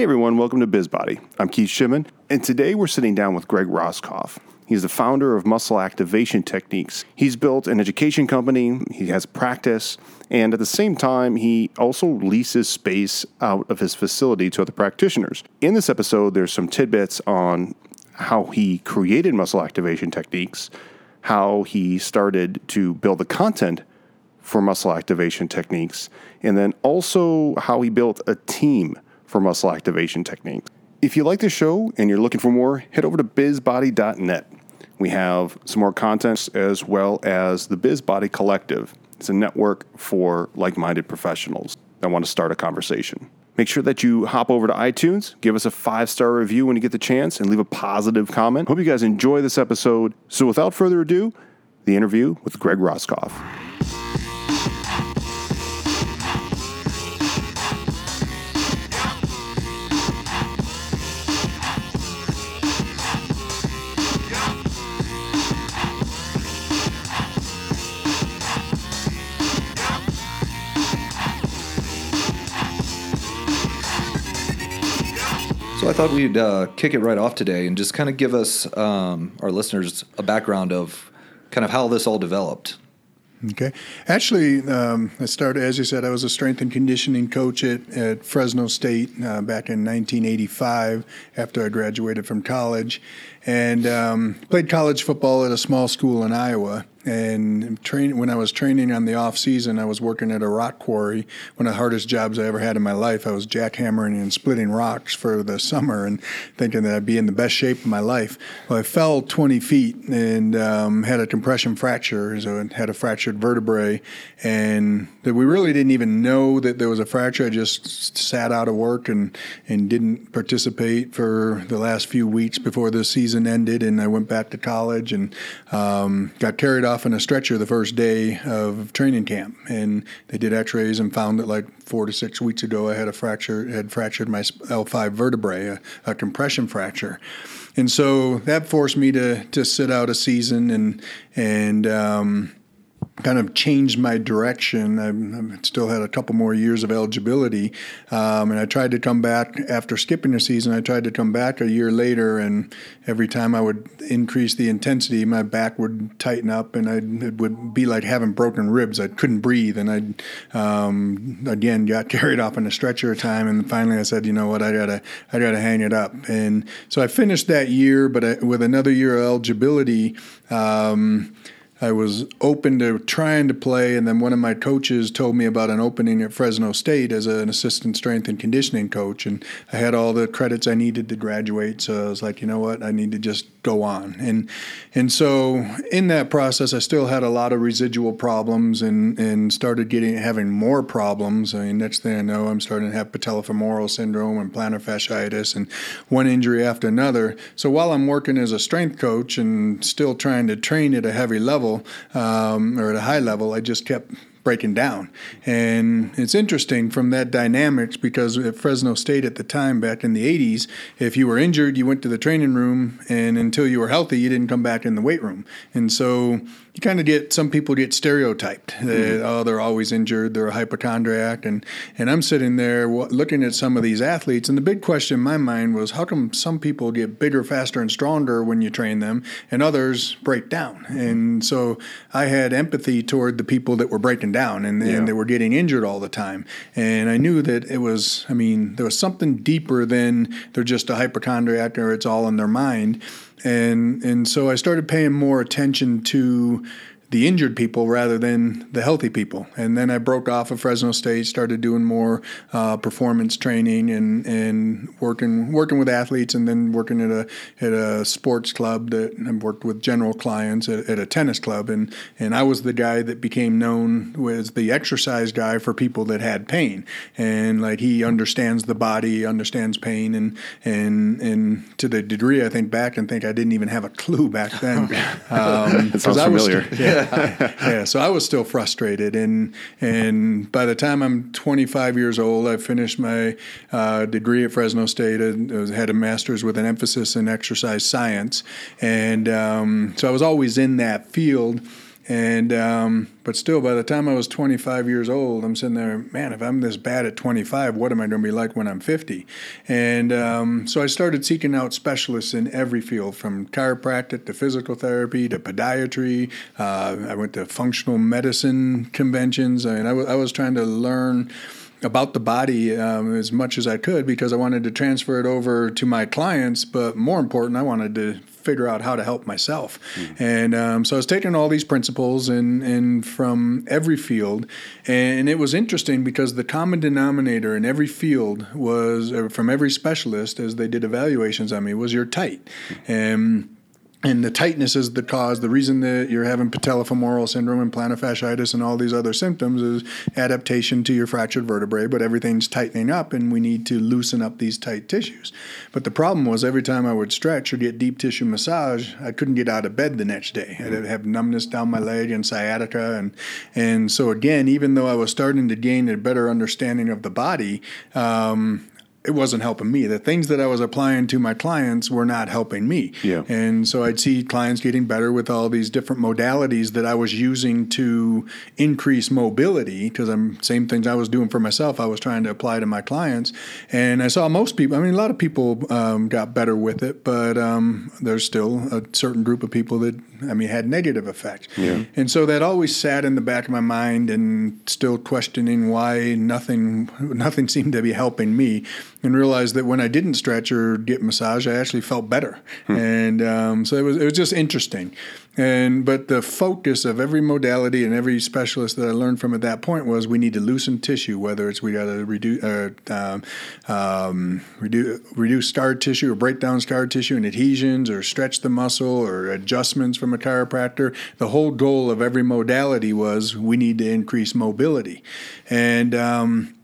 Hey everyone, welcome to BizBody. I'm Keith Shimon, and today we're sitting down with Greg Roskopf. He's the founder of Muscle Activation Techniques. He's built an education company, he has practice, and at the same time, he also leases space out of his facility to other practitioners. In this episode, there's some tidbits on how he created muscle activation techniques, how he started to build the content for muscle activation techniques, and then also how he built a team for muscle activation techniques. If you like the show and you're looking for more, head over to bizbody.net. We have some more content as well as the BizBody Collective. It's a network for like minded professionals that want to start a conversation. Make sure that you hop over to iTunes, give us a five star review when you get the chance, and leave a positive comment. Hope you guys enjoy this episode. So, without further ado, the interview with Greg Roskopf. So I thought we'd uh, kick it right off today and just kind of give us um, our listeners a background of kind of how this all developed. Okay. Actually, um, I started, as you said, I was a strength and conditioning coach at, at Fresno State uh, back in 1985 after I graduated from college and um, played college football at a small school in Iowa. And train, when I was training on the off season, I was working at a rock quarry. One of the hardest jobs I ever had in my life. I was jackhammering and splitting rocks for the summer, and thinking that I'd be in the best shape of my life. Well, I fell 20 feet and um, had a compression fracture, so I had a fractured vertebrae, and that we really didn't even know that there was a fracture. I just sat out of work and and didn't participate for the last few weeks before the season ended, and I went back to college and um, got carried in a stretcher the first day of training camp, and they did X-rays and found that like four to six weeks ago I had a fracture, had fractured my L5 vertebrae, a, a compression fracture, and so that forced me to to sit out a season and and um, kind of changed my direction. I, still had a couple more years of eligibility, um, and I tried to come back after skipping a season. I tried to come back a year later, and every time I would increase the intensity, my back would tighten up, and I'd, it would be like having broken ribs. I couldn't breathe, and I um, again got carried off on a stretcher a time, and finally I said, you know what, I gotta I gotta hang it up, and so I finished that year, but I, with another year of eligibility. Um, I was open to trying to play, and then one of my coaches told me about an opening at Fresno State as an assistant strength and conditioning coach, and I had all the credits I needed to graduate. So I was like, you know what, I need to just go on, and and so in that process, I still had a lot of residual problems, and and started getting having more problems. I mean, next thing I know, I'm starting to have patellofemoral syndrome and plantar fasciitis, and one injury after another. So while I'm working as a strength coach and still trying to train at a heavy level um, or at a high level, I just kept breaking down. And it's interesting from that dynamics because at Fresno State at the time, back in the 80s, if you were injured, you went to the training room, and until you were healthy, you didn't come back in the weight room. And so you kind of get some people get stereotyped. Mm-hmm. oh, they're always injured. They're a hypochondriac, and and I'm sitting there looking at some of these athletes, and the big question in my mind was, how come some people get bigger, faster, and stronger when you train them, and others break down? Mm-hmm. And so I had empathy toward the people that were breaking down and, yeah. and they were getting injured all the time, and I knew that it was. I mean, there was something deeper than they're just a hypochondriac or it's all in their mind and and so I started paying more attention to the injured people rather than the healthy people. And then I broke off of Fresno State, started doing more uh, performance training and, and working working with athletes, and then working at a at a sports club that I worked with general clients at, at, a tennis club, and and I was the guy that became known as the exercise guy for people that had pain, and like he understands the body, understands pain, and and and to the degree I think back and think I didn't even have a clue back then. Um, it sounds familiar. Was, yeah, yeah, so I was still frustrated, and and by the time I'm 25 years old, I finished my uh, degree at Fresno State. I had a master's with an emphasis in exercise science, and um, so I was always in that field. And um, but still, by the time I was 25 years old, I'm sitting there, man. If I'm this bad at 25, what am I going to be like when I'm 50? And um, so I started seeking out specialists in every field, from chiropractic to physical therapy to podiatry. Uh, I went to functional medicine conventions. I mean, I, w- I was trying to learn about the body um, as much as I could because I wanted to transfer it over to my clients, but more important, I wanted to figure out how to help myself. Mm. And um, so I was taking all these principles and, and from every field. And it was interesting because the common denominator in every field was uh, from every specialist as they did evaluations on me was your tight. Mm. And and the tightness is the cause. The reason that you're having patellofemoral syndrome and plantar fasciitis and all these other symptoms is adaptation to your fractured vertebrae, but everything's tightening up and we need to loosen up these tight tissues. But the problem was every time I would stretch or get deep tissue massage, I couldn't get out of bed the next day. I'd have numbness down my leg and sciatica. And, and so, again, even though I was starting to gain a better understanding of the body, um, it wasn't helping me. The things that I was applying to my clients were not helping me. Yeah. And so I'd see clients getting better with all these different modalities that I was using to increase mobility because I'm same things I was doing for myself. I was trying to apply to my clients, and I saw most people. I mean, a lot of people um, got better with it, but um, there's still a certain group of people that I mean had negative effects. Yeah. And so that always sat in the back of my mind, and still questioning why nothing nothing seemed to be helping me and realized that when I didn't stretch or get massage, I actually felt better. Hmm. And um, so it was it was just interesting. And but the focus of every modality and every specialist that I learned from at that point was we need to loosen tissue, whether it's we got to reduce uh, um, um, reduce reduce scar tissue or break down scar tissue and adhesions or stretch the muscle or adjustments from a chiropractor. The whole goal of every modality was we need to increase mobility, and um,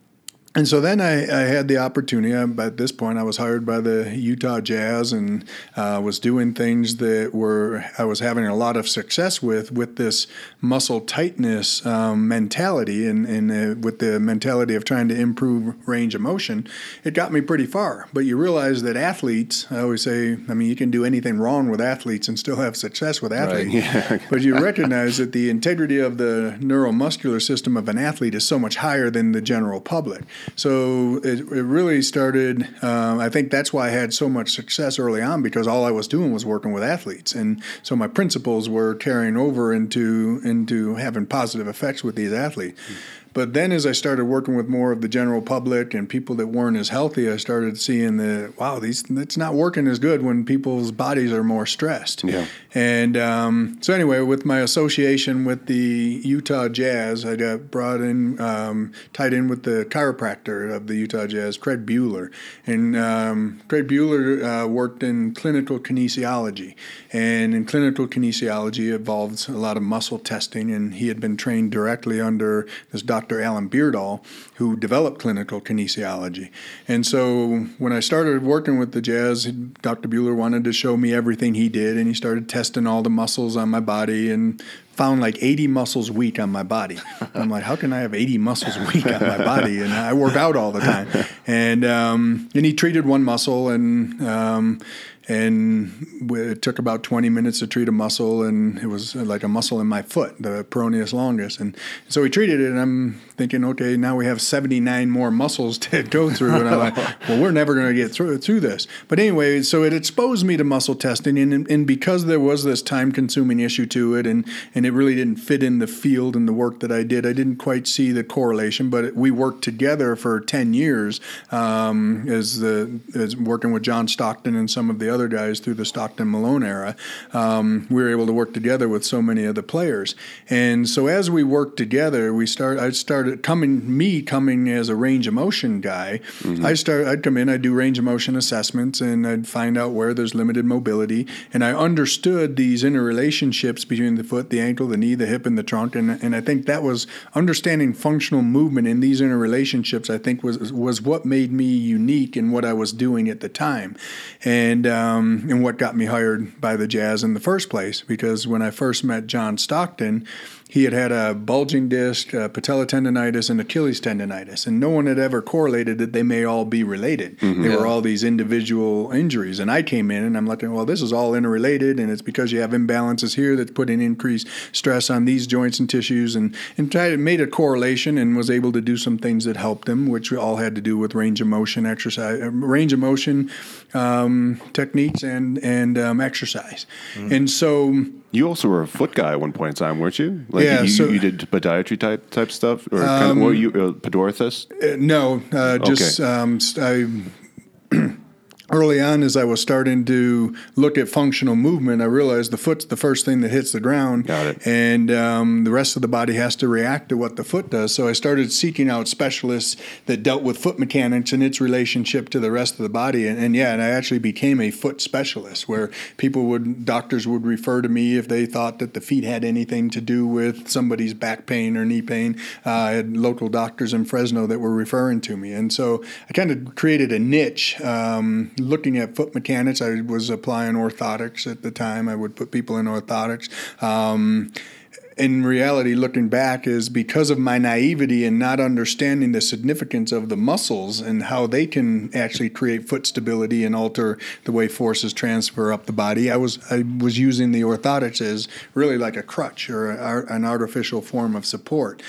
and so then I, I, had the opportunity. At this point, I was hired by the Utah Jazz and uh, was doing things that were I was having a lot of success with with this muscle tightness um, mentality and, and uh, with the mentality of trying to improve range of motion. It got me pretty far. But you realize that athletes, I always say, I mean, you can do anything wrong with athletes and still have success with athletes. Right. Yeah. but you recognize that the integrity of the neuromuscular system of an athlete is so much higher than the general public. So it, it really started. Um, I think that's why I had so much success early on because all I was doing was working with athletes, and so my principles were carrying over into into having positive effects with these athletes. Mm-hmm. But then as I started working with more of the general public and people that weren't as healthy, I started seeing that wow, these it's not working as good when people's bodies are more stressed. Yeah. And um, so anyway, with my association with the Utah Jazz, I got brought in, um, tied in with the chiropractor of the Utah Jazz, Craig Buhler, and um, Craig Buhler uh, worked in clinical kinesiology, and in clinical kinesiology involves a lot of muscle testing, and he had been trained directly under this doctor Dr. Alan Beardall, who developed clinical kinesiology. And so when I started working with the Jazz, Dr. Buhler wanted to show me everything he did, and he started testing all the muscles on my body and found like 80 muscles weak on my body. I'm like, how can I have 80 muscles weak on my body? And I work out all the time. And um, and he treated one muscle, and um, and it took about 20 minutes to treat a muscle and it was like a muscle in my foot the peroneus longus. And so we treated it and i'm thinking okay now we have 79 more muscles to go through and i'm like well we're never going to get through, through this but anyway so it exposed me to muscle testing and, and because there was this time consuming issue to it and, and it really didn't fit in the field and the work that i did i didn't quite see the correlation but it, we worked together for 10 years um, as the as working with john stockton and some of the other guys through the Stockton Malone era, um, we were able to work together with so many of the players. And so as we worked together, we start. I started coming me coming as a range of motion guy. Mm-hmm. I start. I'd come in. I'd do range of motion assessments, and I'd find out where there's limited mobility. And I understood these interrelationships between the foot, the ankle, the knee, the hip, and the trunk. And and I think that was understanding functional movement in these interrelationships. I think was was what made me unique in what I was doing at the time. And um, and what got me hired by the Jazz in the first place. Because when I first met John Stockton, he had had a bulging disc, uh, patella tendonitis, and Achilles tendonitis, and no one had ever correlated that they may all be related. Mm-hmm. They were all these individual injuries, and I came in and I'm looking, well, this is all interrelated, and it's because you have imbalances here that's putting increased stress on these joints and tissues, and and tried made a correlation and was able to do some things that helped them, which all had to do with range of motion exercise, uh, range of motion um, techniques and and um, exercise, Mm-hmm. and so. You also were a foot guy at one point in time, weren't you? Like Yeah, you, so- you did podiatry type type stuff, or kind of, were you a podorthist? Uh, no, uh, just Okay. um, I. Early on, as I was starting to look at functional movement, I realized the foot's the first thing that hits the ground, Got it. and um, the rest of the body has to react to what the foot does. So I started seeking out specialists that dealt with foot mechanics and its relationship to the rest of the body. And, and yeah, and I actually became a foot specialist, where people would, doctors would refer to me if they thought that the feet had anything to do with somebody's back pain or knee pain. Uh, I had local doctors in Fresno that were referring to me, and so I kind of created a niche. Um, looking at foot mechanics, I was applying orthotics at the time. I would put people in orthotics. Um, in reality, looking back, is because of my naivety and not understanding the significance of the muscles and how they can actually create foot stability and alter the way forces transfer up the body. I was I was using the orthotics as really like a crutch or a, an artificial form of support.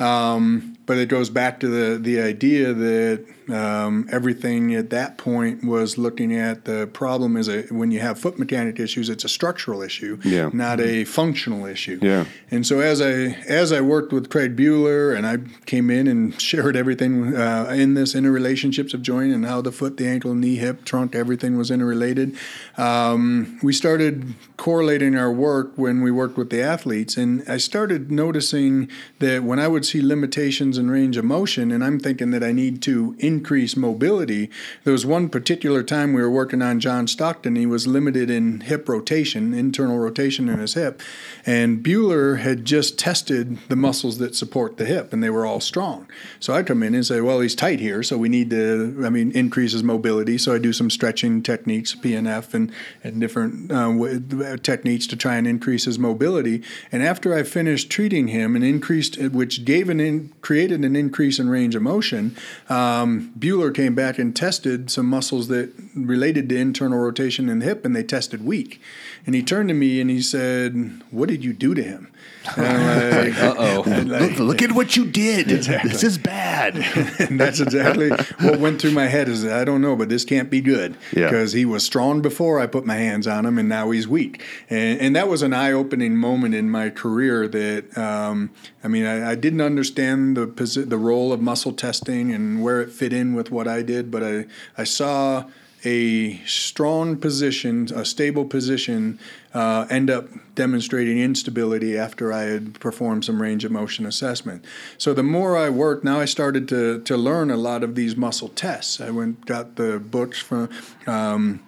Um, but it goes back to the the idea that um, everything at that point was looking at the problem is a when you have foot mechanic issues, it's a structural issue, Yeah. not a functional issue. Yeah. And so as I as I worked with Craig Buhler and I came in and shared everything uh, in this interrelationships of joint and how the foot, the ankle, knee, hip, trunk, everything was interrelated. Um, we started correlating our work when we worked with the athletes, and I started noticing that when I would see limitations in range of motion, and I'm thinking that I need to increase mobility. There was one particular time we were working on John Stockton. He was limited in hip rotation, internal rotation in his hip, and Buhler had just tested the muscles that support the hip, and they were all strong. So I come in and say, "Well, he's tight here, so we need to, I mean, increase his mobility." So I do some stretching techniques, PNF, and and different uh, w- techniques to try and increase his mobility. And after I finished treating him and increased, which gave an in, created an increase in range of motion, um, Buhler came back and tested some muscles that related to internal rotation in the hip, and they tested weak. And he turned to me and he said, "What did you do to him?" And I'm like, Uh oh. Look, look at what you did. This is bad. and that's exactly what went through my head is I don't know, but this can't be good Yeah. because he was strong before I put my hands on him, and now he's weak. And, and that was an eye-opening moment in my career. That um, I mean, I, I didn't understand the posi- the role of muscle testing and where it fit in with what I did, but I I saw a strong position, a stable position, uh, end up demonstrating instability after I had performed some range of motion assessment. So the more I worked, now I started to to learn a lot of these muscle tests. I went got the books from. Um,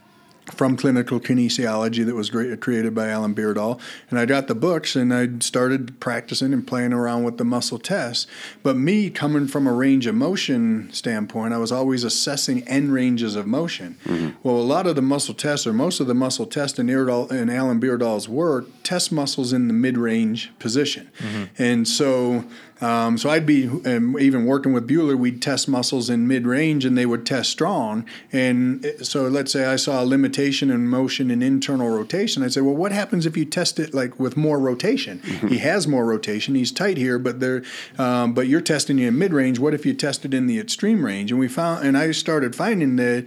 from clinical kinesiology that was great, created by Alan Beardall. And I got the books and I started practicing and playing around with the muscle tests. But me coming from a range of motion standpoint, I was always assessing end ranges of motion. Mm-hmm. Well, a lot of the muscle tests, or most of the muscle tests in, Beardall, in Alan Beardall's work, test muscles in the mid range position. Mm-hmm. And so um, so I'd be um, even working with Buhler. We'd test muscles in mid range, and they would test strong. And so let's say I saw a limitation in motion and internal rotation. I'd say, well, what happens if you test it like with more rotation? He has more rotation. He's tight here, but there, um, but you're testing it in mid range. What if you tested in the extreme range? And we found, and I started finding that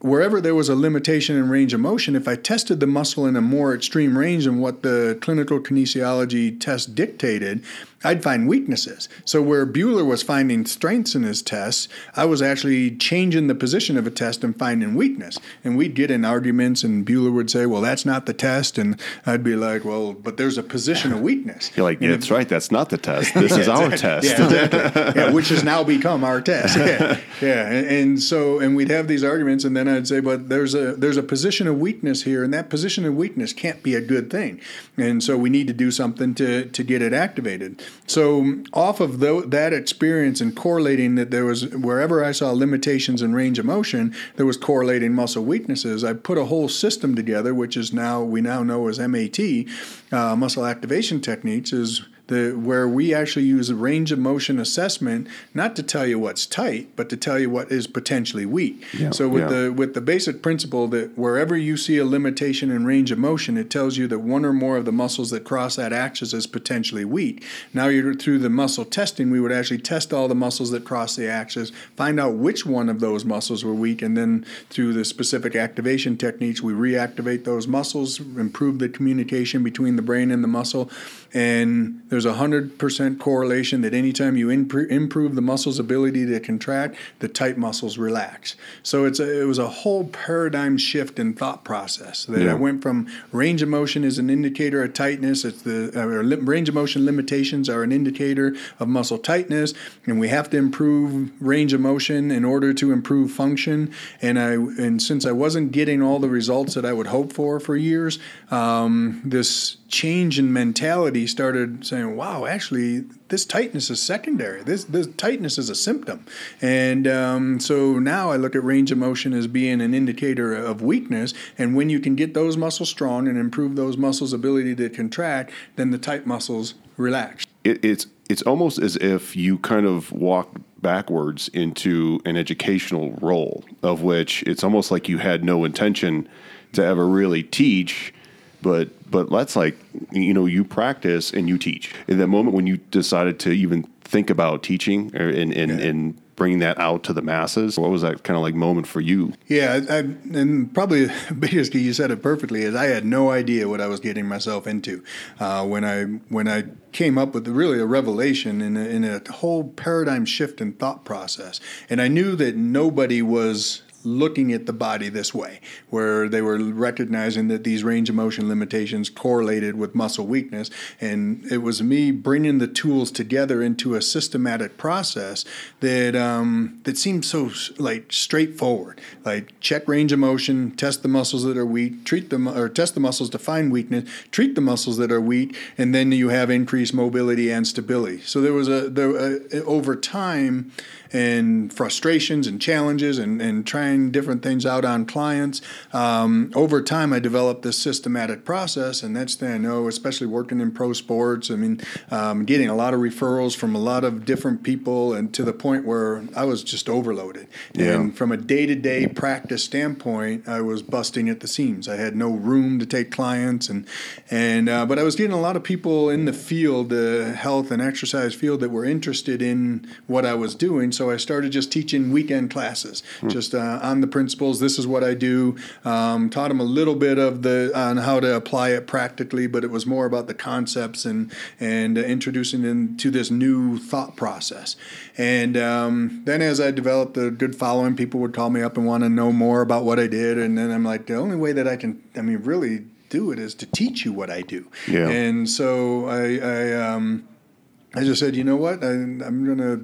wherever there was a limitation in range of motion, if I tested the muscle in a more extreme range than what the clinical kinesiology test dictated, I'd find weaknesses. So where Buhler was finding strengths in his tests, I was actually changing the position of a test and finding weakness. And we'd get in arguments, and Buhler would say, "Well, that's not the test," and I'd be like, "Well, but there's a position of weakness." You're like, yeah, if- that's right. That's not the test. This is our test. Yeah, exactly. yeah, which has now become our test. Yeah, yeah. And, and so, and we'd have these arguments, and then I'd say, but there's a there's a position of weakness here, and that position of weakness can't be a good thing, and so we need to do something to to get it activated. So, off of tho- that experience and correlating that there was wherever I saw limitations in range of motion, there was correlating muscle weaknesses. I put a whole system together, which is now we now know as MAT, uh, muscle activation techniques, is the where we actually use a range of motion assessment not to tell you what's tight, but to tell you what is potentially weak. Yeah, so with yeah. the with the basic principle that wherever you see a limitation in range of motion, it tells you that one or more of the muscles that cross that axis is potentially weak. Now you're through the muscle testing, we would actually test all the muscles that cross the axis, find out which one of those muscles were weak, and then through the specific activation techniques, we reactivate those muscles, improve the communication between the brain and the muscle. And there's a hundred percent correlation that anytime you impro- improve the muscle's ability to contract, the tight muscles relax. So it's a, it was a whole paradigm shift in thought process. That Yeah. I went from range of motion is an indicator of tightness. It's the uh, range of motion limitations are an indicator of muscle tightness, and we have to improve range of motion in order to improve function. And I and since I wasn't getting all the results that I would hope for for years, um, this change in mentality started saying, "Wow, actually, this tightness is secondary. This this tightness is a symptom." And um, so now I look at range of motion as being an indicator of weakness. And when you can get those muscles strong and improve those muscles' ability to contract, then the tight muscles relax. it, it's it's almost as if you kind of walk backwards into an educational role of which it's almost like you had no intention to ever really teach but but that's like you know you practice and you teach. In that moment when you decided to even think about teaching and and, Yeah. and bringing that out to the masses what was that kind of like moment for you? Yeah, I, and probably biggest you said it perfectly is I had no idea what I was getting myself into uh, when I when I came up with really a revelation in a, in a whole paradigm shift in thought process, and I knew that nobody was looking at the body this way, where they were recognizing that these range of motion limitations correlated with muscle weakness. And it was me bringing the tools together into a systematic process that um, that seemed so like straightforward. Like check range of motion, test the muscles that are weak, treat them or test the muscles to find weakness, treat the muscles that are weak, and then you have increased mobility and stability. So there was a there uh, over time and frustrations and challenges and, and trying different things out on clients. Um, over time, I developed this systematic process, and that's the I know, especially working in pro sports. I mean, um, getting a lot of referrals from a lot of different people, and to the point where I was just overloaded. Yeah. And from a day to day practice standpoint, I was busting at the seams. I had no room to take clients, and and uh, but I was getting a lot of people in the field, the health and exercise field, that were interested in what I was doing. So I started just teaching weekend classes, just uh, on the principles. This is what I do. Um, taught him a little bit of the on how to apply it practically, but it was more about the concepts and and uh, introducing them to this new thought process. And um, then as I developed a good following, people would call me up and want to know more about what I did. And then I'm like, the only way that I can, I mean, really do it is to teach you what I do. Yeah. And so I, I, um, I just said, you know what, I, I'm gonna.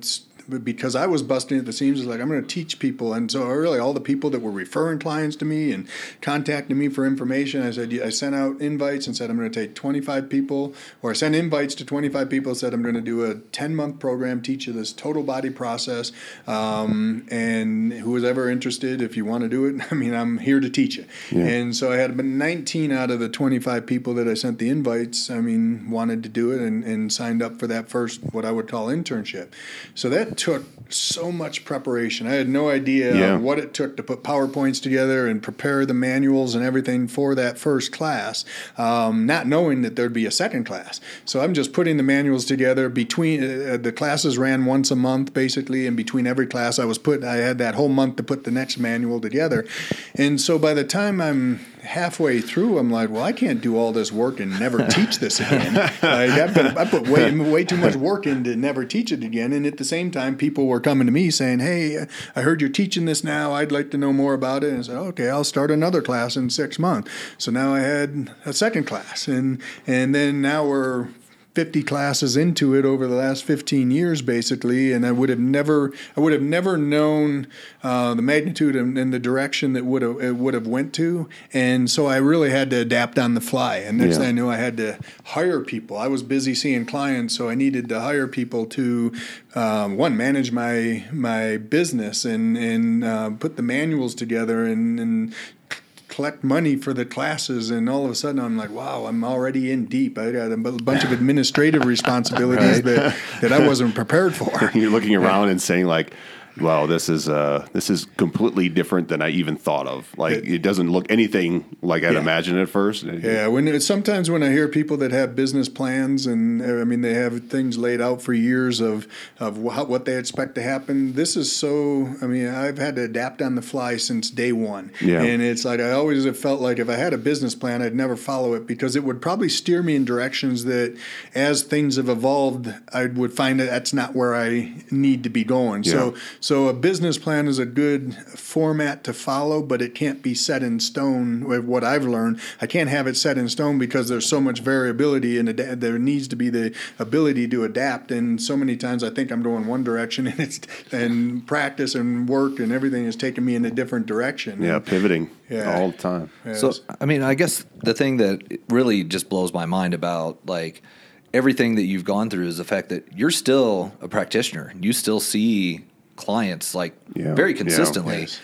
Because I was busting at the seams, it's like I'm going to teach people, and so really all the people that were referring clients to me and contacting me for information, I said I sent out invites and said I'm going to take 25 people, or I sent invites to 25 people, said I'm going to do a 10 month program, teach you this total body process, um, and who was ever interested, if you want to do it, I mean I'm here to teach you. And so I had about 19 out of the 25 people that I sent the invites, I mean wanted to do it and, and signed up for that first what I would call internship. So that took so much preparation. I had no idea Yeah. what it took to put PowerPoints together and prepare the manuals and everything for that first class, um, not knowing that there'd be a second class. So I'm just putting the manuals together between uh, the classes ran once a month basically, and between every class I was put, I had that whole month to put the next manual together. And so by the time I'm halfway through, I'm like, well, I can't do all this work and never teach this again. like, I, put, I put way, way too much work into never teach it again. And at the same time, people were coming to me saying, hey, I heard you're teaching this now. I'd like to know more about it. And I said, okay, I'll start another class in six months. So now I had a second class. And, and then now we're 50 classes into it over the last 15 years basically and i would have never i would have never known uh, the magnitude and, and the direction that would have it would have went to and so i really had to adapt on the fly and next Yeah. thing i knew i had to hire people i was busy seeing clients so i needed to hire people to um, one manage my my business and and uh, put the manuals together and, and collect money for the classes, and all of a sudden I'm like, wow, I'm already in deep. I got a bunch of administrative responsibilities that, that I wasn't prepared for. You're looking around and saying like, wow, this is uh, this is completely different than I even thought of. Like it, it doesn't look anything like I'd yeah. imagined at first. Yeah, when sometimes when I hear people that have business plans and I mean they have things laid out for years of of what they expect to happen. This is so. I mean, I've had to adapt on the fly since day one. Yeah. and it's like I always have felt like if I had a business plan, I'd never follow it because it would probably steer me in directions that, as things have evolved, I would find that that's not where I need to be going. Yeah. So so a business plan is a good format to follow, but it can't be set in stone. With what I've learned, I can't have it set in stone because there's so much variability, and there needs to be the ability to adapt. And so many times, I think I'm going one direction, and it's and practice and work and everything is taking me in a different direction. Yeah, pivoting yeah. all the time. Yes. So, I mean, I guess the thing that really just blows my mind about like everything that you've gone through is the fact that you're still a practitioner. You still see clients like yeah. very consistently. Yeah. Yes.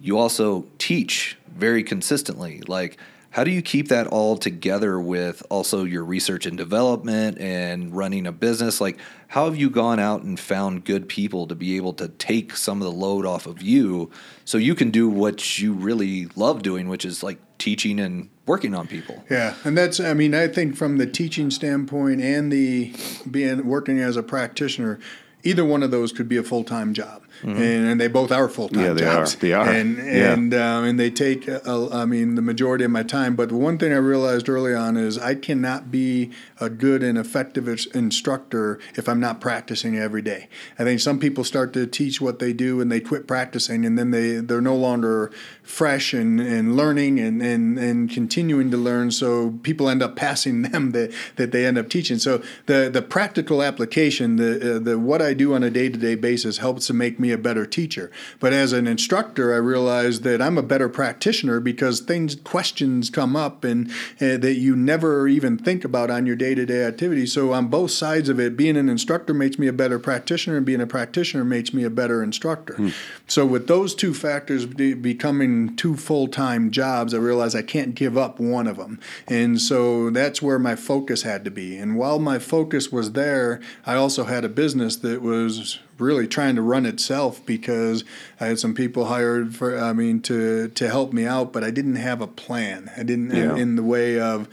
You also teach very consistently. Like, how do you keep that all together with also your research and development and running a business? Like, how have you gone out and found good people to be able to take some of the load off of you so you can do what you really love doing, which is like teaching and working on people? Yeah, and that's I mean I think from the teaching standpoint and the being working as a practitioner either one of those could be a full time job, mm-hmm. and, and, they both are full time yeah, they jobs. Are. They are, and yeah. and um, and they take I mean the majority of my time. But the one thing I realized early on is I cannot be a good and effective instructor if I'm not practicing every day. I think some people start to teach what they do and they quit practicing, and then they they're no longer fresh and, and learning and, and, and continuing to learn. So people end up passing them that, that they end up teaching. So the, the practical application, the, uh, the what I do on a day to day basis helps to make me a better teacher. But as an instructor, I realized that I'm a better practitioner because things, questions come up and uh, that you never even think about on your day to day activities. So on both sides of it, being an instructor makes me a better practitioner, and being a practitioner makes me a better instructor. Hmm. So with those two factors becoming two full time jobs, I realized I can't give up one of them. And so that's where my focus had to be. And while my focus was there, I also had a business that was really trying to run itself because I had some people hired for I mean to to help me out, but I didn't have a plan. I didn't yeah. in, in, the way of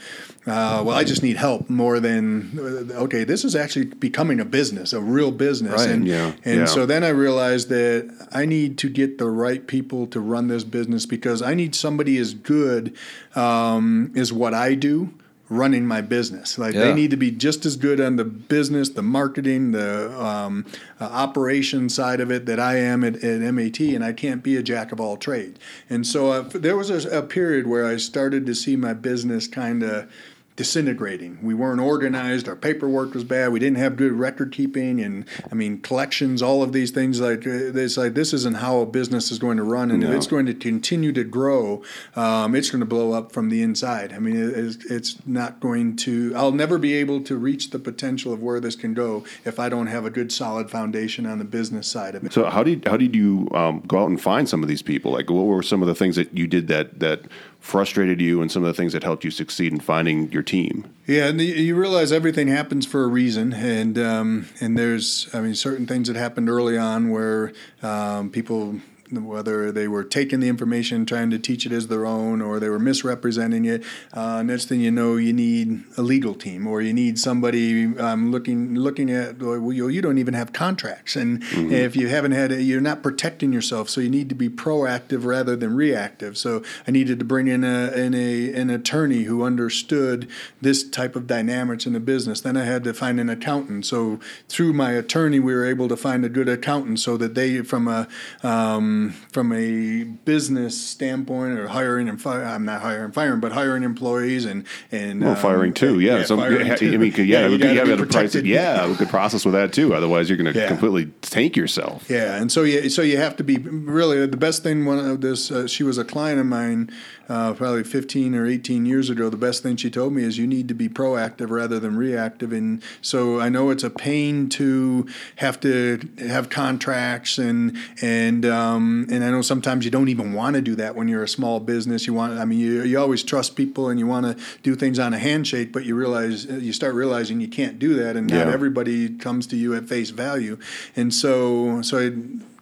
uh, well, I just need help more than okay. This is actually becoming a business, a real business, right. and yeah. and yeah. so then I realized that I need to get the right people to run this business because I need somebody as good um, as what I do running my business. Like yeah. they need to be just as good on the business, the marketing, the um, uh, operation side of it that I am at, at, MAT, and I can't be a jack of all trades. And so uh, there was a, a period where I started to see my business kind of disintegrating. We weren't organized. Our paperwork was bad. We didn't have good record keeping, and I mean collections. All of these things like uh, it's like this isn't how a business is going to run, and no. if it's going to continue to grow, um, it's going to blow up from the inside. I mean, it's, it's not going to. I'll never be able to reach the potential of where this can go if I don't have a good solid foundation on the business side of it. So how did how did you um, go out and find some of these people? Like, what were some of the things that you did that that frustrated you and some of the things that helped you succeed in finding your team? Yeah, and you realize everything happens for a reason, and um, and there's I mean certain things that happened early on where um, people whether they were taking the information, trying to teach it as their own, or they were misrepresenting it. Uh, next thing you know, you need a legal team, or you need somebody um, looking looking at. Well, you, don't even have contracts, and mm-hmm. if you haven't had, it, you're not protecting yourself. So you need to be proactive rather than reactive. So I needed to bring in a, in a an attorney who understood this type of dynamics in the business. Then I had to find an accountant. So through my attorney, we were able to find a good accountant, so that they, from a um, from a business standpoint or hiring and fire, I'm not hiring firing, but hiring employees and and well, um, firing too. Yeah, yeah so firing too. I mean, yeah, yeah, you, you have a price. Yeah, a good process with that too. Otherwise, you're going to yeah. completely tank yourself. Yeah, and so you so you have to be really the best thing. One of this, uh, she was a client of mine uh, probably 15 or 18 years ago, the best thing she told me is you need to be proactive rather than reactive. And so I know it's a pain to have to have contracts and and um, and I know sometimes you don't even want to do that when you're a small business. You want, I mean, you, you always trust people and you want to do things on a handshake, but you realize you start realizing you can't do that, and not everybody comes to you at face value. And so, so I,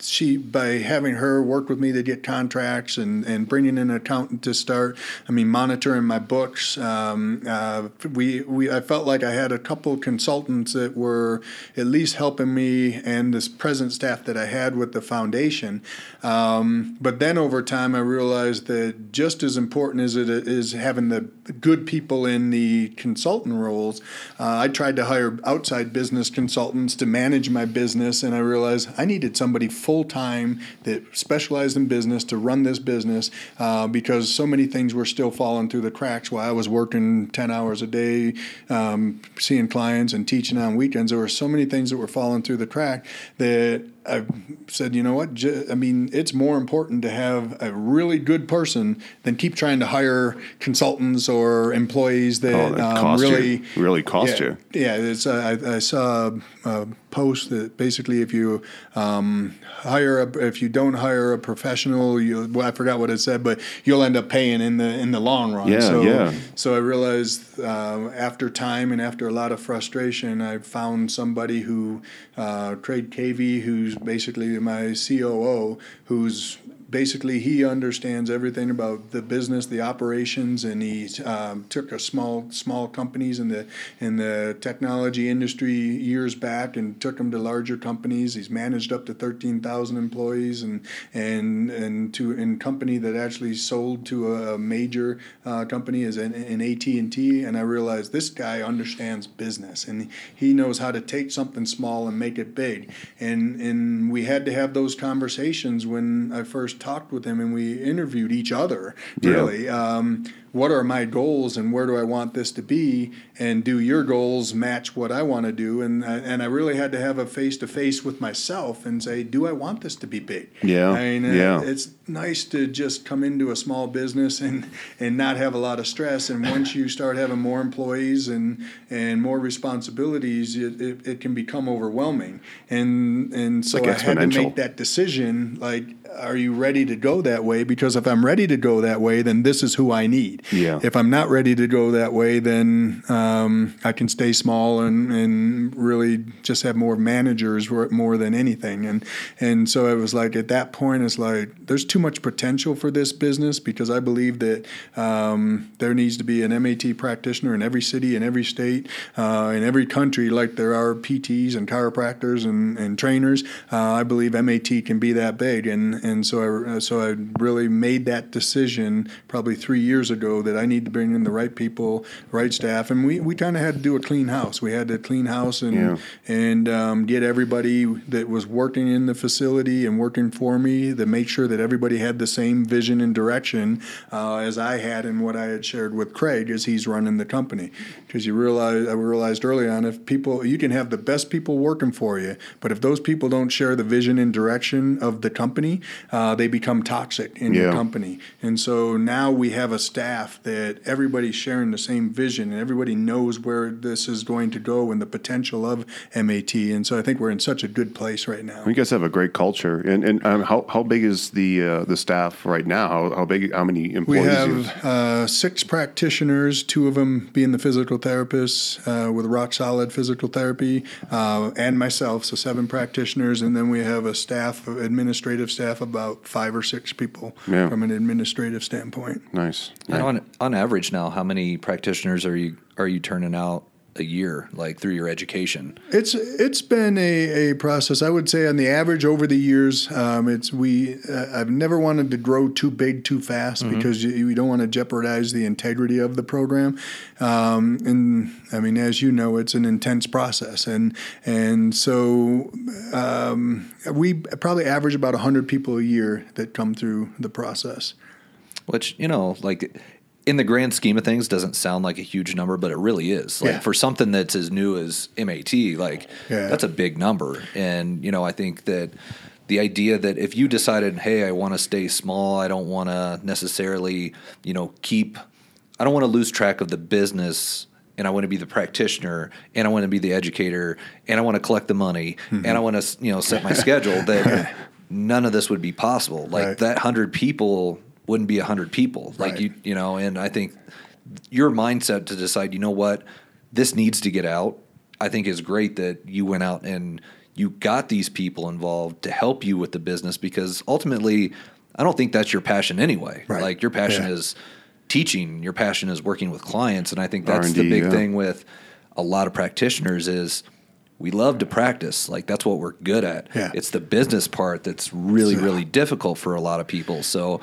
she by having her work with me to get contracts and, and bringing in an accountant to start i mean monitoring my books um, uh, we, we i felt like i had a couple consultants that were at least helping me and this present staff that i had with the foundation. Um, but then over time i realized that just as important as it is having the good people in the consultant roles uh, i tried to hire outside business consultants to manage my business and i realized i needed somebody full time that specialized in business to run this business uh, because so many things were still falling through the cracks while I was working 10 hours a day, um, seeing clients and teaching on weekends. There were so many things that were falling through the crack that I said, you know what? J- I mean, it's more important to have a really good person than keep trying to hire consultants or employees that, Oh, that um, cost you- really really cost yeah, you. yeah, it's, uh, I, I saw a, post that basically if you um, hire a, if you don't hire a professional, you well, I forgot what it said, but you'll end up paying in the in the long run. Yeah, so, yeah. So I realized uh, after time and after a lot of frustration, I found somebody who uh, Craig Cavey, who's basically my COO, who's basically he understands everything about the business, the operations, and he um, took a small small companies in the in the technology industry years back and took them to larger companies. He's managed up to thirteen thousand employees and and and to in company that actually sold to a major uh, company is an, an AT and T. And I realized this guy understands business and he knows how to take something small and make it big. And and we had to have those conversations when I first talked with him and we interviewed each other Yeah. really. Um, what are my goals and where do I want this to be? And do your goals match what I want to do? And I, and I really had to have a face to face with myself and say, do I want this to be big? Yeah, I mean, uh, yeah. it's nice to just come into a small business and and not have a lot of stress. And once you start having more employees and and more responsibilities, it, it, it can become overwhelming. And and so Like I had to make that decision. Like, are you ready to go that way? Because if I'm ready to go that way, then this is who I need. Yeah. If I'm not ready to go that way, then um, I can stay small and, and really just have more managers more than anything. And and so it was like at that point, it's like there's too much potential for this business because I believe that um, there needs to be an MAT practitioner in every city, in every state, uh, in every country, like there are PTs and chiropractors and, and trainers. Uh, I believe MAT can be that big, and and so I so I really made that decision probably three years ago that I need to bring in the right people, right staff, and we, we kind of had to do a clean house. We had to clean house and Yeah. and um, get everybody that was working in the facility and working for me to make sure that everybody had the same vision and direction uh, as I had and what I had shared with Craig as he's running the company. Because you realize I realized early on if people you can have the best people working for you, but if those people don't share the vision and direction of the company, uh, they become toxic in your company. And so now we have a staff that everybody's sharing the same vision and everybody knows where this is going to go and the potential of MAT. And so I think we're in such a good place right now. You guys have a great culture, and and um, how how big is the uh, the staff right now? How, how big? How many employees? you- have uh, six practitioners, two of them being the physical therapists uh, with rock solid physical therapy, uh, and myself, so seven practitioners. And then we have a staff, administrative staff, about five or six people Yeah. from an administrative standpoint. nice. And on on average now, how many practitioners are you are you turning out a year, like through your education? It's it's been a, a process. I would say on the average over the years, um, it's we. Uh, I've never wanted to grow too big too fast because you, you don't want to jeopardize the integrity of the program. Um, and I mean, as you know, it's an intense process, and and so um, we probably average about hundred people a year that come through the process. Which you know, like in the grand scheme of things, doesn't sound like a huge number, but it really is. Like Yeah. for something that's as new as MAT, like Yeah. that's a big number. And you know, I think that the idea that if you decided, hey, I want to stay small, I don't want to necessarily, you know, keep, I don't want to lose track of the business. And I want to be the practitioner, and I want to be the educator, and I want to collect the money, and I mm-hmm. want to, you know, set my schedule. That none of this would be possible. Like Right. that hundred people wouldn't be a hundred people. Like Right. you, you know, and I think your mindset to decide, you know what, this needs to get out. I think is great that you went out and you got these people involved to help you with the business because ultimately, I don't think that's your passion anyway. Right. Like your passion Yeah. is teaching, your passion is working with clients, and I think that's R&D, the big yeah. thing with a lot of practitioners is we love to practice. Like that's what we're good at. Yeah. It's the business part that's really, really difficult for a lot of people. So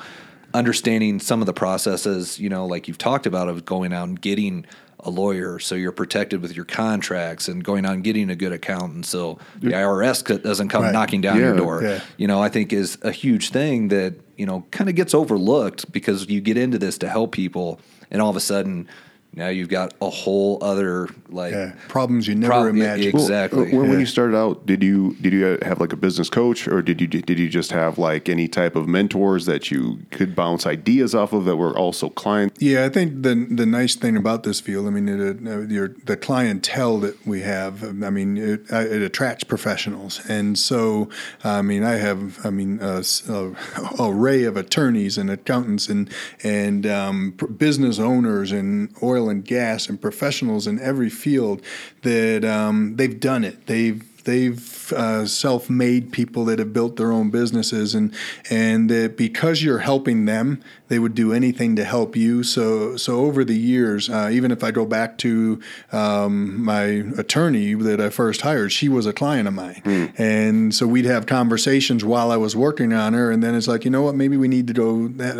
understanding some of the processes, you know, like you've talked about of going out and getting a lawyer so you're protected with your contracts and going out and getting a good accountant so the IRS doesn't come Right. knocking down your door. Yeah. You know, I think is a huge thing that, you know, kind of gets overlooked because you get into this to help people and all of a sudden now you've got a whole other like Yeah, problems you never Prob- imagined. Exactly. Well, when, when Yeah. you started out, did you did you have like a business coach, or did you did you just have like any type of mentors that you could bounce ideas off of that were also clients? Yeah, I think the the nice thing about this field, I mean, it, uh, your, the clientele that we have, I mean, it, uh, it attracts professionals, and so I mean, I have, I mean, a, s- a array of attorneys and accountants and and um, business owners and oil and gas and professionals in every field that um, they've done it. They've they've uh, self-made people that have built their own businesses and and that because you're helping them they would do anything to help you. So so over the years uh, even if I go back to um, my attorney that I first hired she was a client of mine. And so we'd have conversations while I was working on her. And then it's like you know what? Maybe we need to go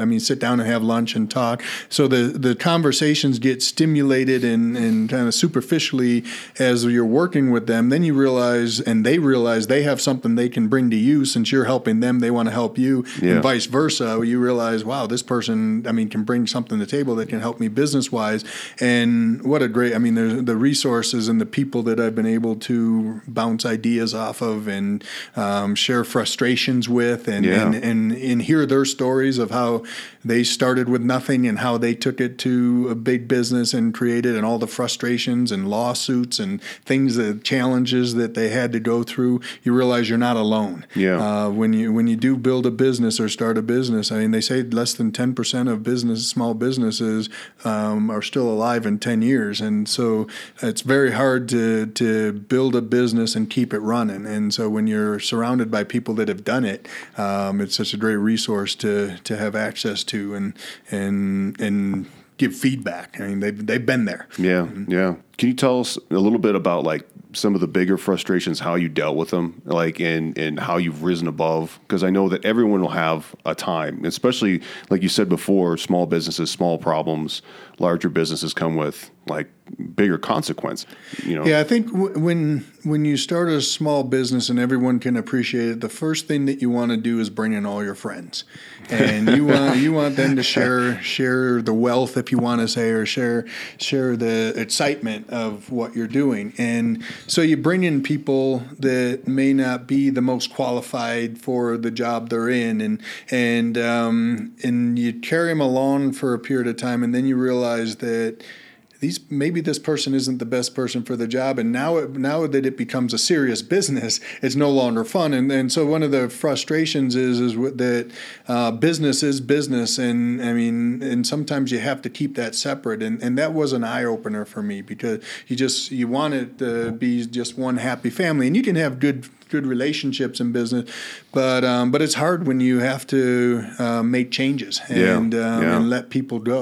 I mean sit down and have lunch and talk. So the the conversations get stimulated and and kind of superficially as you're working with them then you realize and they realize they have something they can bring to you. Since you're helping them they want to help you Yeah. and vice versa. You realize wow this person i mean can bring something to the table that can help me business wise and what a great i mean there's the resources and the people that i've been able to bounce ideas off of and um, share frustrations with and, Yeah. and and and hear their stories of how they started with nothing and how they took it to a big business and created and all the frustrations and lawsuits and things that challenges that they had to go through you realize you're not alone Yeah. uh, when you when you do build a business or start a business I mean they say less than 10% of business small businesses um, are still alive in 10 years. And so it's very hard to to build a business and keep it running. And so when you're surrounded by people that have done it um, it's such a great resource to to have access to and and and give feedback. I mean they've, they've been there. Yeah, yeah. Can you tell us a little bit about like some of the bigger frustrations, how you dealt with them, like and and how you've risen above? Because I know that everyone will have a time, especially like you said before, small businesses, small problems, larger businesses come with like bigger consequence. You know, Yeah, I think w- when when you start a small business and everyone can appreciate it, the first thing that you want to do is bring in all your friends, and you want you want them to share share the wealth, if you want to say, or share share the excitement of what you're doing. And so you bring in people that may not be the most qualified for the job they're in, and and um, and you carry them along for a period of time, and then you realize that these maybe this person isn't the best person for the job and now it, now that it becomes a serious business it's no longer fun. And and so one of the frustrations is is that uh, business is business and I mean and sometimes you have to keep that separate. And and that was an eye opener for me because you just you want it to be just one happy family and you can have good good relationships in business but um, but it's hard when you have to uh, make changes Yeah, and um, yeah. and let people go.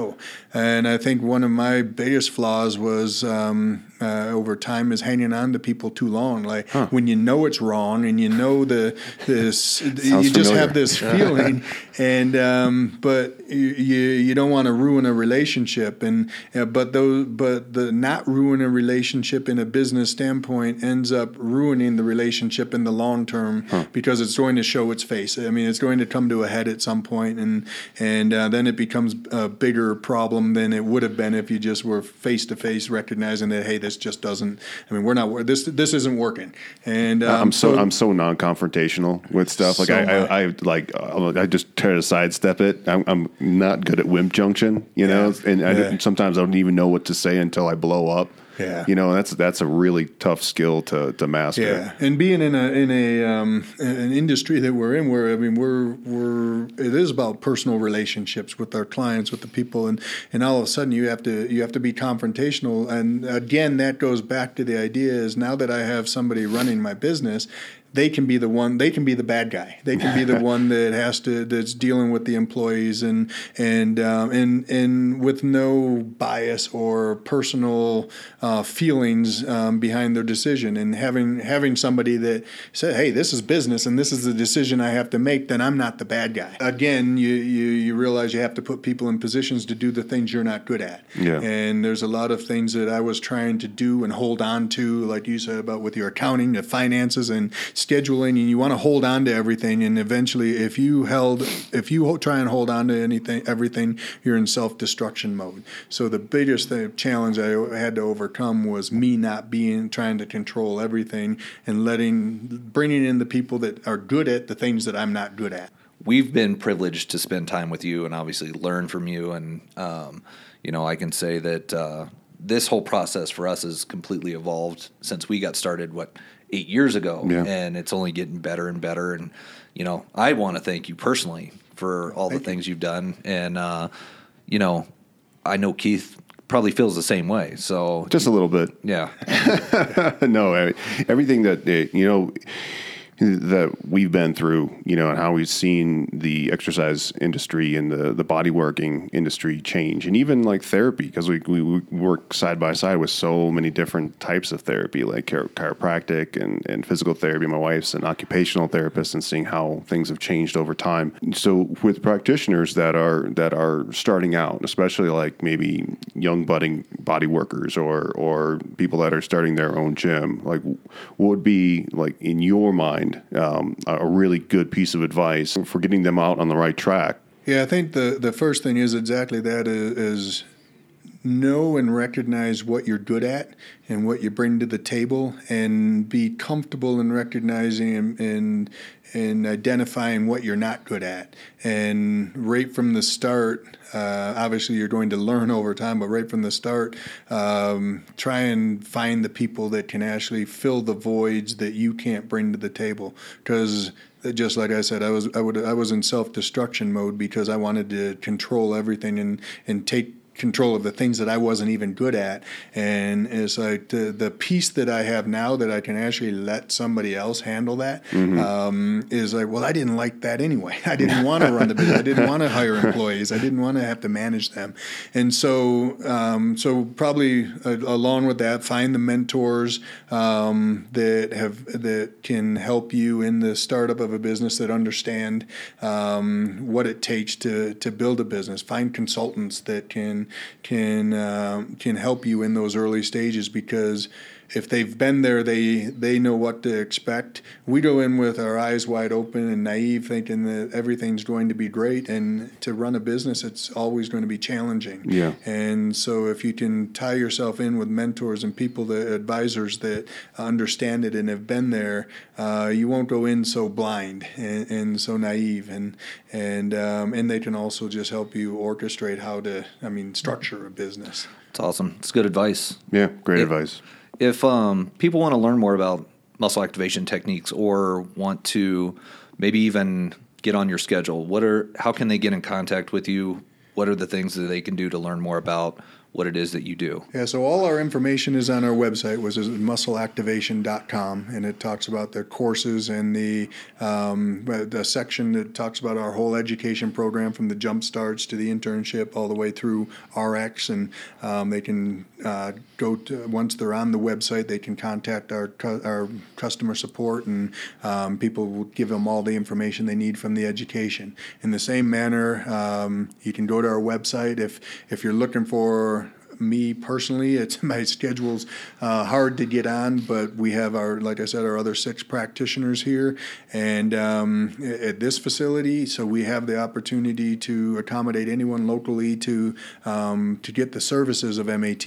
And I think one of my biggest flaws was um, uh, over time is hanging on to people too long. Like when you know it's wrong and you know the this, you just familiar. have this feeling, and um, but you you, don't want to ruin a relationship. And uh, but those but the not ruin a relationship in a business standpoint ends up ruining the relationship in the long term because it's going to show its face. I mean, it's going to come to a head at some point, and and uh, then it becomes a bigger problem than it would have been if you just were face to face, recognizing that hey, this just doesn't. I mean, we're not this this isn't working. And um, I'm so, I'm so non-confrontational with stuff. Like So I, I, I like uh, I just try to sidestep it. I'm, I'm not good at wimp junction, you know, Yeah. and I, Yeah. sometimes I don't even know what to say until I blow up. Yeah. You know, that's that's a really tough skill to, to master. Yeah, and being in a in a um, an industry that we're in, where I mean, we're we're it is about personal relationships with our clients, with the people, and and all of a sudden you have to you have to be confrontational. And again, that goes back to the idea is now that I have somebody running my business, they can be the one they can be the bad guy. They can be the one that has to that's dealing with the employees and and um, and and with no bias or personal uh, feelings um, behind their decision. And having having somebody that said hey this is business and this is the decision I have to make then I'm not the bad guy. Again you you, you realize you have to put people in positions to do the things you're not good at. Yeah. and there's a lot of things that I was trying to do and hold on to like you said about with your accounting the finances and scheduling and you want to hold on to everything and eventually if you held if you try and hold on to anything everything you're in self-destruction mode. So the biggest thing, challenge i had to overcome was me not being trying to control everything and letting bringing in the people that are good at the things that i'm not good at. We've been privileged to spend time with you and obviously learn from you and um, you know i can say that uh, this whole process for us has completely evolved since we got started what eight years ago, Yeah. and it's only getting better and better. And you know, I want to thank you personally for all the things you've done, and uh, you know, I know Keith probably feels the same way. So Just a little bit. yeah, no, I- everything that eh, you know that we've been through, you know, and how we've seen the exercise industry and the the body working industry change, and even like therapy, because we, we work side by side with so many different types of therapy, like chiro- chiropractic and and physical therapy. My wife's an occupational therapist, and seeing how things have changed over time. So with practitioners that are that are starting out, especially like maybe young budding body workers or or people that are starting their own gym, like what would be like in your mind um, a really good piece of advice for getting them out on the right track? Yeah, I think the, the first thing is exactly that is, is know and recognize what you're good at and what you bring to the table and be comfortable in recognizing and, and, and identifying what you're not good at. And right from the start, uh, obviously you're going to learn over time, but right from the start, um, try and find the people that can actually fill the voids that you can't bring to the table. Because just like I said, I was I would I was in self destruction mode because I wanted to control everything and and take control of the things that I wasn't even good at. And it's like the the piece that I have now that I can actually let somebody else handle that um, is like, well, I didn't like that anyway. I didn't want to run the business. I didn't want to hire employees. I didn't want to have to manage them. And so um, so probably uh, along with that, find the mentors um, that have that can help you in the startup of a business that understand um, what it takes to to build a business. Find consultants that can can um, can help you in those early stages because if they've been there, they they know what to expect. We go in with our eyes wide open and naive, thinking that everything's going to be great. And to run a business, it's always going to be challenging. Yeah. And so, if you can tie yourself in with mentors and people, the advisors that understand it and have been there, uh, you won't go in so blind and, and so naive. And and um, and they can also just help you orchestrate how to, I mean, structure a business. it's awesome. It's good advice. Yeah, great It- advice. If um, people want to learn more about muscle activation techniques or want to maybe even get on your schedule, what are how can they get in contact with you? What are the things that they can do to learn more about what it is that you do? Yeah, so all our information is on our website, which is muscleactivation.com, and it talks about the courses and the um, the section that talks about our whole education program from the jump starts to the internship all the way through RX, and um, they can uh, go to once they're on the website, they can contact our cu- our customer support, and um, people will give them all the information they need from the education. In the same manner, um, you can go to our website if if you're looking for me personally, it's my schedule's uh, hard to get on, but we have our, like I said, our other six practitioners here, and um, at this facility, so we have the opportunity to accommodate anyone locally to um, to get the services of MAT.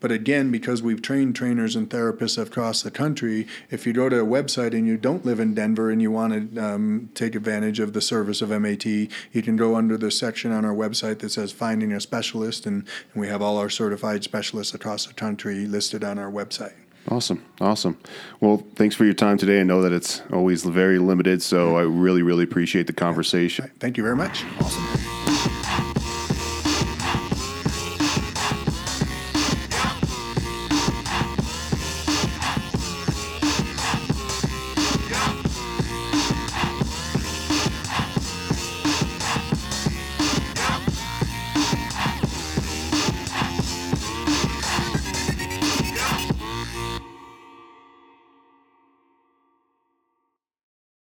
But again, because we've trained trainers and therapists across the country, if you go to a website and you don't live in Denver and you want to um, take advantage of the service of MAT, you can go under the section on our website that says finding a specialist, and, and we have all our certified specialists across the country listed on our website. Awesome. Awesome. Well, thanks for your time today. I know that it's always very limited, so I really, really appreciate the conversation. Thank you very much. Awesome.